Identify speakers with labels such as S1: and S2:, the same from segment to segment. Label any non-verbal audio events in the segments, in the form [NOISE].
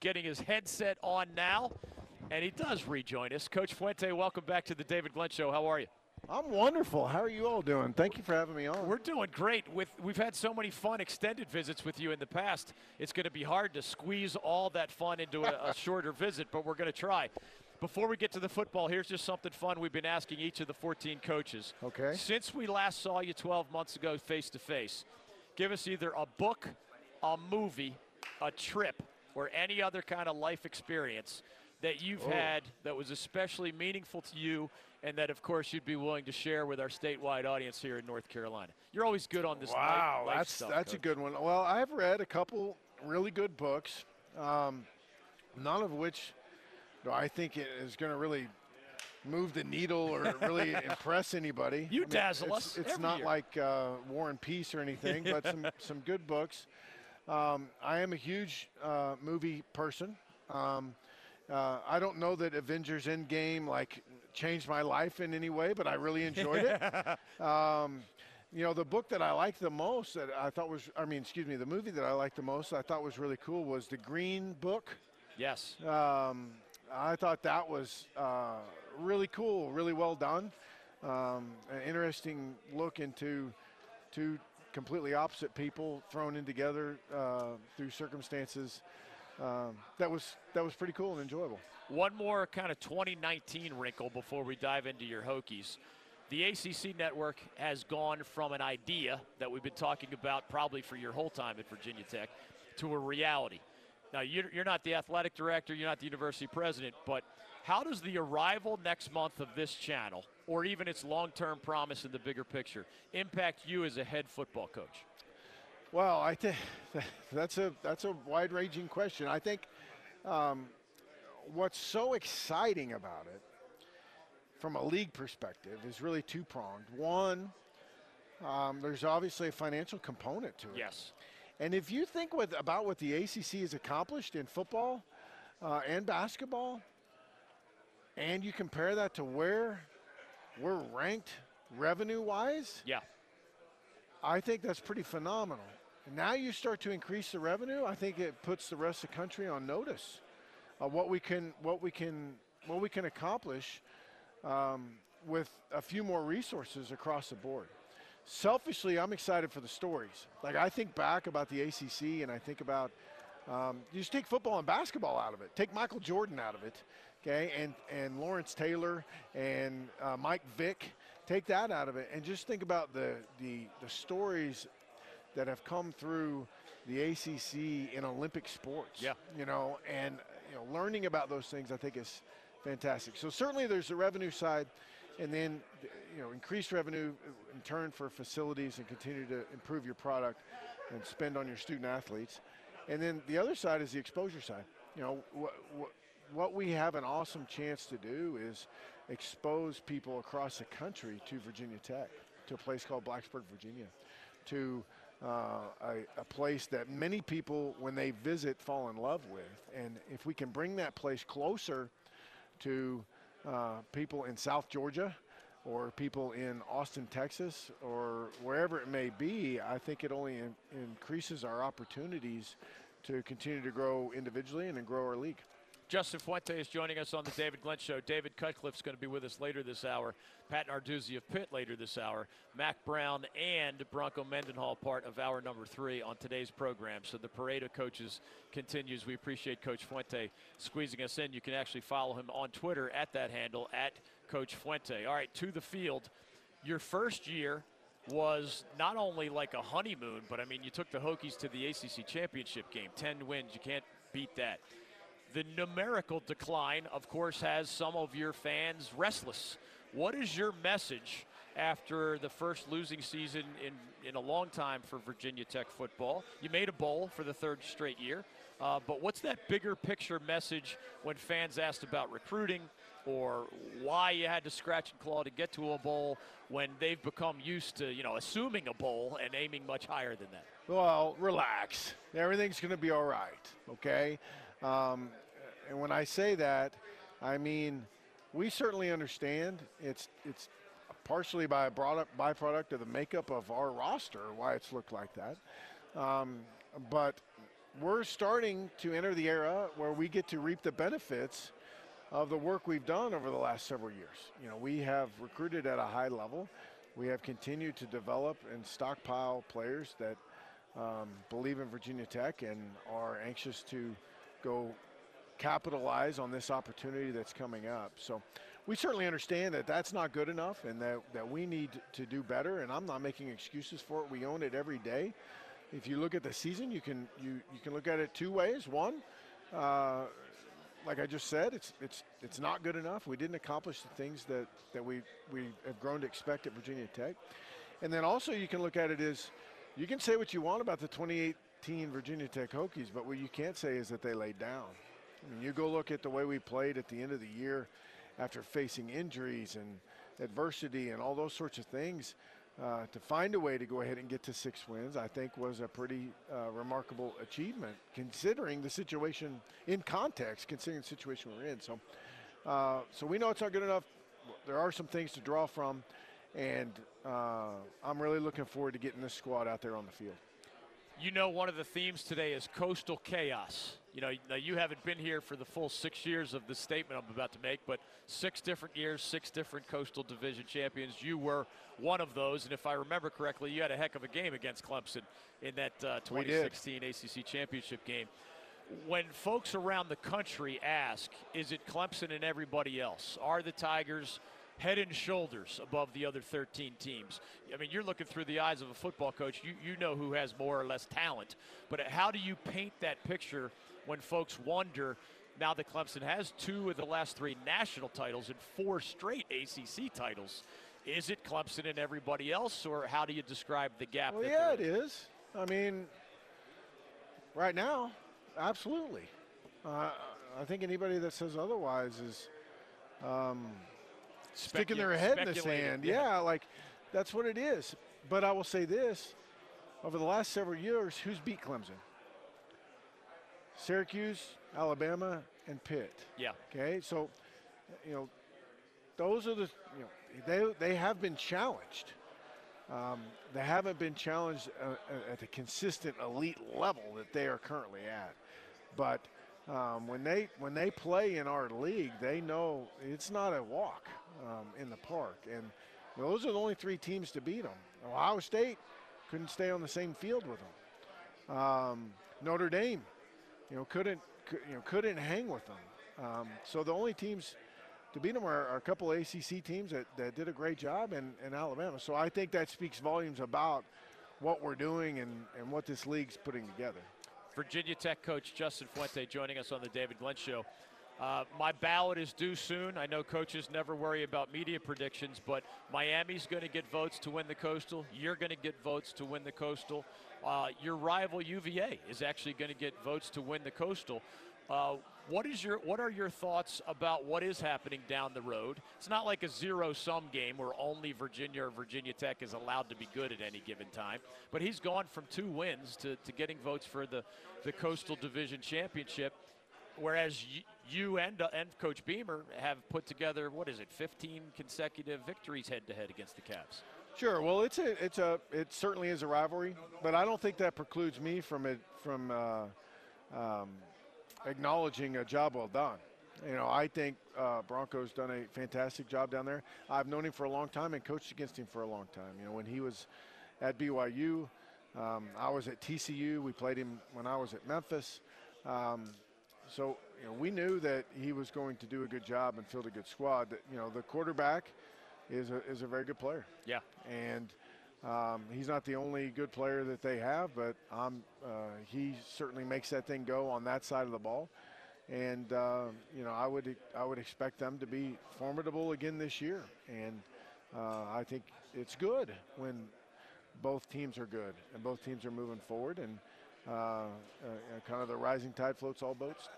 S1: getting his headset on now, and he does rejoin us. Coach Fuente, welcome back to the David Glenn Show. How are you?
S2: I'm wonderful. How are you all doing? Thank you for having me on.
S1: We're doing great. With we've had so many fun extended visits with you in the past. It's going to be hard to squeeze all that fun into a, a [LAUGHS] shorter visit, but we're going to try. Before we get to the football, here's just something fun we've been asking each of the 14 coaches.
S2: Okay.
S1: Since we last saw you 12 months ago face to face, give us either a book, a movie, a trip, or any other kind of life experience that you've
S2: Oh.
S1: had that was especially meaningful to you and that of course you'd be willing to share with our statewide audience here in North Carolina. You're always good on this
S2: Wow,
S1: life
S2: that's
S1: stuff,
S2: that's a good one. Well, I've read a couple really good books, um, none of which do I think it is going to really move the needle or [LAUGHS] really impress anybody.
S1: You
S2: I mean,
S1: dazzle
S2: it's,
S1: us
S2: It's not
S1: year.
S2: like uh, War and Peace or anything, but some [LAUGHS] some good books. Um, I am a huge uh, movie person. Um, uh, I don't know that Avengers Endgame like changed my life in any way, but I really enjoyed it. [LAUGHS] Um, you know, the book that I liked the most that I thought was, I mean, excuse me, the movie that I liked the most, I thought was really cool was The Green Book.
S1: Yes.
S2: Um, I thought that was uh, really cool, really well done. Um, an interesting look into two completely opposite people thrown in together uh, through circumstances. Um, that was that was pretty cool and enjoyable.
S1: One more kind of 2019 wrinkle before we dive into your Hokies. The ACC network has gone from an idea that we've been talking about probably for your whole time at Virginia Tech to a reality. Now, you're, you're not the athletic director, you're not the university president, but how does the arrival next month of this channel, or even its long term promise in the bigger picture, impact you as a head football coach?
S2: Well, I think [LAUGHS] that's a that's a wide-ranging question. I think um, what's so exciting about it, from a league perspective, is really two-pronged. One, um, there's obviously a financial component to it.
S1: Yes.
S2: And if you think with, about what the ACC has accomplished in football uh, and basketball, and you compare that to where we're ranked revenue-wise,
S1: Yeah.
S2: I think that's pretty phenomenal. And now you start to increase the revenue. I think it puts the rest of the country on notice of what we can what we can what we can accomplish um, with a few more resources across the board. Selfishly, I'm excited for the stories. Like I think back about the ACC, and I think about um, you just take football and basketball out of it. Take Michael Jordan out of it, okay, and and Lawrence Taylor and uh, Mike Vick. Take that out of it, and just think about the the the stories that have come through the ACC in Olympic sports.
S1: Yeah.
S2: you know, and you know, learning about those things, I think is fantastic. So certainly there's the revenue side, and then you know, increased revenue in turn for facilities and continue to improve your product and spend on your student athletes. And then the other side is the exposure side. You know, what, what, we have an awesome chance to do is expose people across the country to Virginia Tech, to a place called Blacksburg, Virginia, to uh, a, a place that many people, when they visit, fall in love with. And if we can bring that place closer to uh, people in South Georgia or people in Austin, Texas, or wherever it may be, I think it only in, increases our opportunities to continue to grow individually and then grow our league.
S1: Justin Fuente is joining us on the David Glenn Show. David Cutcliffe's going to be with us later this hour. Pat Narduzzi of Pitt later this hour. Mack Brown and Bronco Mendenhall part of hour number three on today's program. So the parade of coaches continues. We appreciate Coach Fuente squeezing us in. You can actually follow him on Twitter at that handle, at Coach Fuente. All right, to the field. Your first year was not only like a honeymoon, but I mean, you took the Hokies to the ACC championship game. 10 wins. You can't beat that. The numerical decline, of course, has some of your fans restless. What is your message after the first losing season in, in a long time for Virginia Tech football? You made a bowl for the third straight year, uh, but what's that bigger picture message when fans asked about recruiting or why you had to scratch and claw to get to a bowl when they've become used to, you know, assuming a bowl and aiming much higher than that?
S2: Well, relax. Everything's going to be all right, okay? Um, and when I say that, I mean we certainly understand it's it's partially by a product, byproduct of the makeup of our roster why it's looked like that. Um, but we're starting to enter the era where we get to reap the benefits of the work we've done over the last several years. You know, we have recruited at a high level. We have continued to develop and stockpile players that um, believe in Virginia Tech and are anxious to go capitalize on this opportunity that's coming up. So we certainly understand that that's not good enough and that, that we need to do better. And I'm not making excuses for it. We own it every day. If you look at the season, you can you, you can look at it two ways. One, uh, like I just said, it's it's it's not good enough. We didn't accomplish the things that that we we have grown to expect at Virginia Tech. And then also you can look at it as you can say what you want about the 2018 Virginia Tech Hokies, but what you can't say is that they laid down. I mean, you go look at the way we played at the end of the year after facing injuries and adversity and all those sorts of things. Uh, to find a way to go ahead and get to six wins, I think was a pretty uh, remarkable achievement considering the situation in context, considering the situation we're in. So, uh, so we know it's not good enough. There are some things to draw from, and uh, I'm really looking forward to getting this squad out there on the field.
S1: You know, one of the themes today is coastal chaos. You know, now you haven't been here for the full six years of the statement I'm about to make, but six different years, six different coastal division champions. You were one of those, and if I remember correctly, you had a heck of a game against Clemson in that uh, 2016 ACC championship game. When folks around the country ask, is it Clemson and everybody else? Are the Tigers head and shoulders above the other 13 teams. I mean, you're looking through the eyes of a football coach. You, you know who has more or less talent. But how do you paint that picture when folks wonder now that Clemson has two of the last three national titles and four straight ACC titles? Is it Clemson and everybody else, or how do you describe the gap?
S2: Well, yeah, it is. I mean, right now, absolutely. Uh, I think anybody that says otherwise is um, sticking their head in the sand. Yeah. yeah, like that's what it is. But I will say this over the last several years, who's beat Clemson? Syracuse, Alabama, and Pitt.
S1: Yeah.
S2: Okay, so you know those are the you know they they have been challenged. Um, they haven't been challenged uh, at the consistent elite level that they are currently at. But um, when they when they play in our league, they know it's not a walk um, in the park, and those are the only three teams to beat them. Ohio State couldn't stay on the same field with them. Um, Notre Dame, you know, couldn't you know couldn't hang with them. Um, so the only teams to beat them are, are, a couple ACC teams that, that did a great job, and, and Alabama. So I think that speaks volumes about what we're doing and, and what this league's putting together.
S1: Virginia Tech coach Justin Fuente joining us on the David Glenn Show. Uh, my ballot is due soon. I know coaches never worry about media predictions, but Miami's going to get votes to win the Coastal. You're going to get votes to win the Coastal. Uh, your rival UVA is actually going to get votes to win the Coastal. Uh, what is your what are your thoughts about what is happening down the road? It's not like a zero-sum game where only Virginia or Virginia Tech is allowed to be good at any given time. But he's gone from two wins to, to getting votes for the, the Coastal Division Championship whereas you and uh, and Coach Beamer have put together what is it, 15 consecutive victories head to head against the Cavs.
S2: Sure. Well, it's a it's a it certainly is a rivalry, but I don't think that precludes me from it from uh, um, acknowledging a job well done. You know, I think uh, Bronco's done a fantastic job down there. I've known him for a long time and coached against him for a long time. You know, when he was at BYU, um, I was at TCU. We played him when I was at Memphis. Um, so you know, we knew that he was going to do a good job and field a good squad. That you know, the quarterback is a, is a very good player.
S1: Yeah.
S2: And um, he's not the only good player that they have, but um, uh, he certainly makes that thing go on that side of the ball. And uh, you know, I would I would expect them to be formidable again this year. And uh, I think it's good when both teams are good and both teams are moving forward. And Uh, uh, uh, kind of the rising tide floats all boats.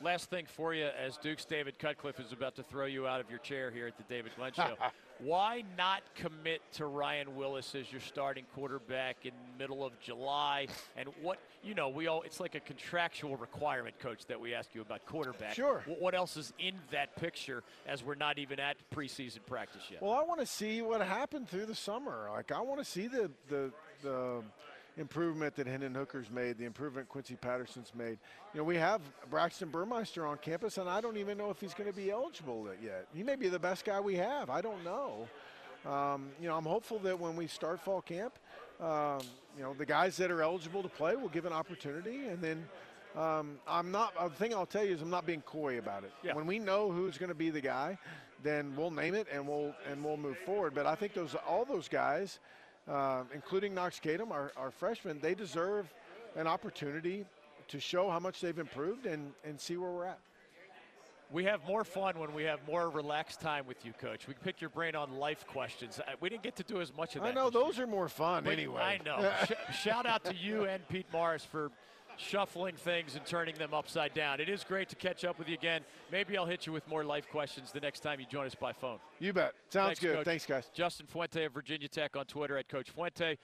S1: Last thing for you, as Duke's David Cutcliffe is about to throw you out of your chair here at the David Glenn Show. [LAUGHS] Why not commit to Ryan Willis as your starting quarterback in middle of July? And what you know, we all it's like a contractual requirement, coach, that we ask you about quarterback.
S2: Sure.
S1: What else is in that picture as we're not even at preseason practice yet?
S2: Well, I want to see what happened through the summer. Like I want to see the the the improvement that Hendon Hooker's made, the improvement Quincy Patterson's made. You know, we have Braxton Burmeister on campus, and I don't even know if he's going to be eligible yet. He may be the best guy we have. I don't know. Um, you know, I'm hopeful that when we start fall camp, um, you know, the guys that are eligible to play will give an opportunity, and then um, I'm not. The thing I'll tell you is I'm not being coy about it.
S1: Yeah.
S2: When we know who's going to be the guy, then we'll name it and we'll and we'll move forward. But I think those all those guys, uh, including Knox Kadum, our, our freshmen, they deserve an opportunity to show how much they've improved and and see where we're at.
S1: We have more fun when we have more relaxed time with you, Coach. We can pick your brain on life questions. Uh, We didn't get to do as much of that.
S2: I know
S1: this year.
S2: those are more fun
S1: But
S2: anyway.
S1: I know. [LAUGHS] Sh- shout out to you and Pete Morris for shuffling things and turning them upside down. It is great to catch up with you again. Maybe I'll hit you with more life questions the next time you join us by phone.
S2: You bet. Sounds
S1: Thanks,
S2: good.
S1: Coach.
S2: Thanks, guys.
S1: Justin Fuente of Virginia Tech on Twitter at Coach Fuente.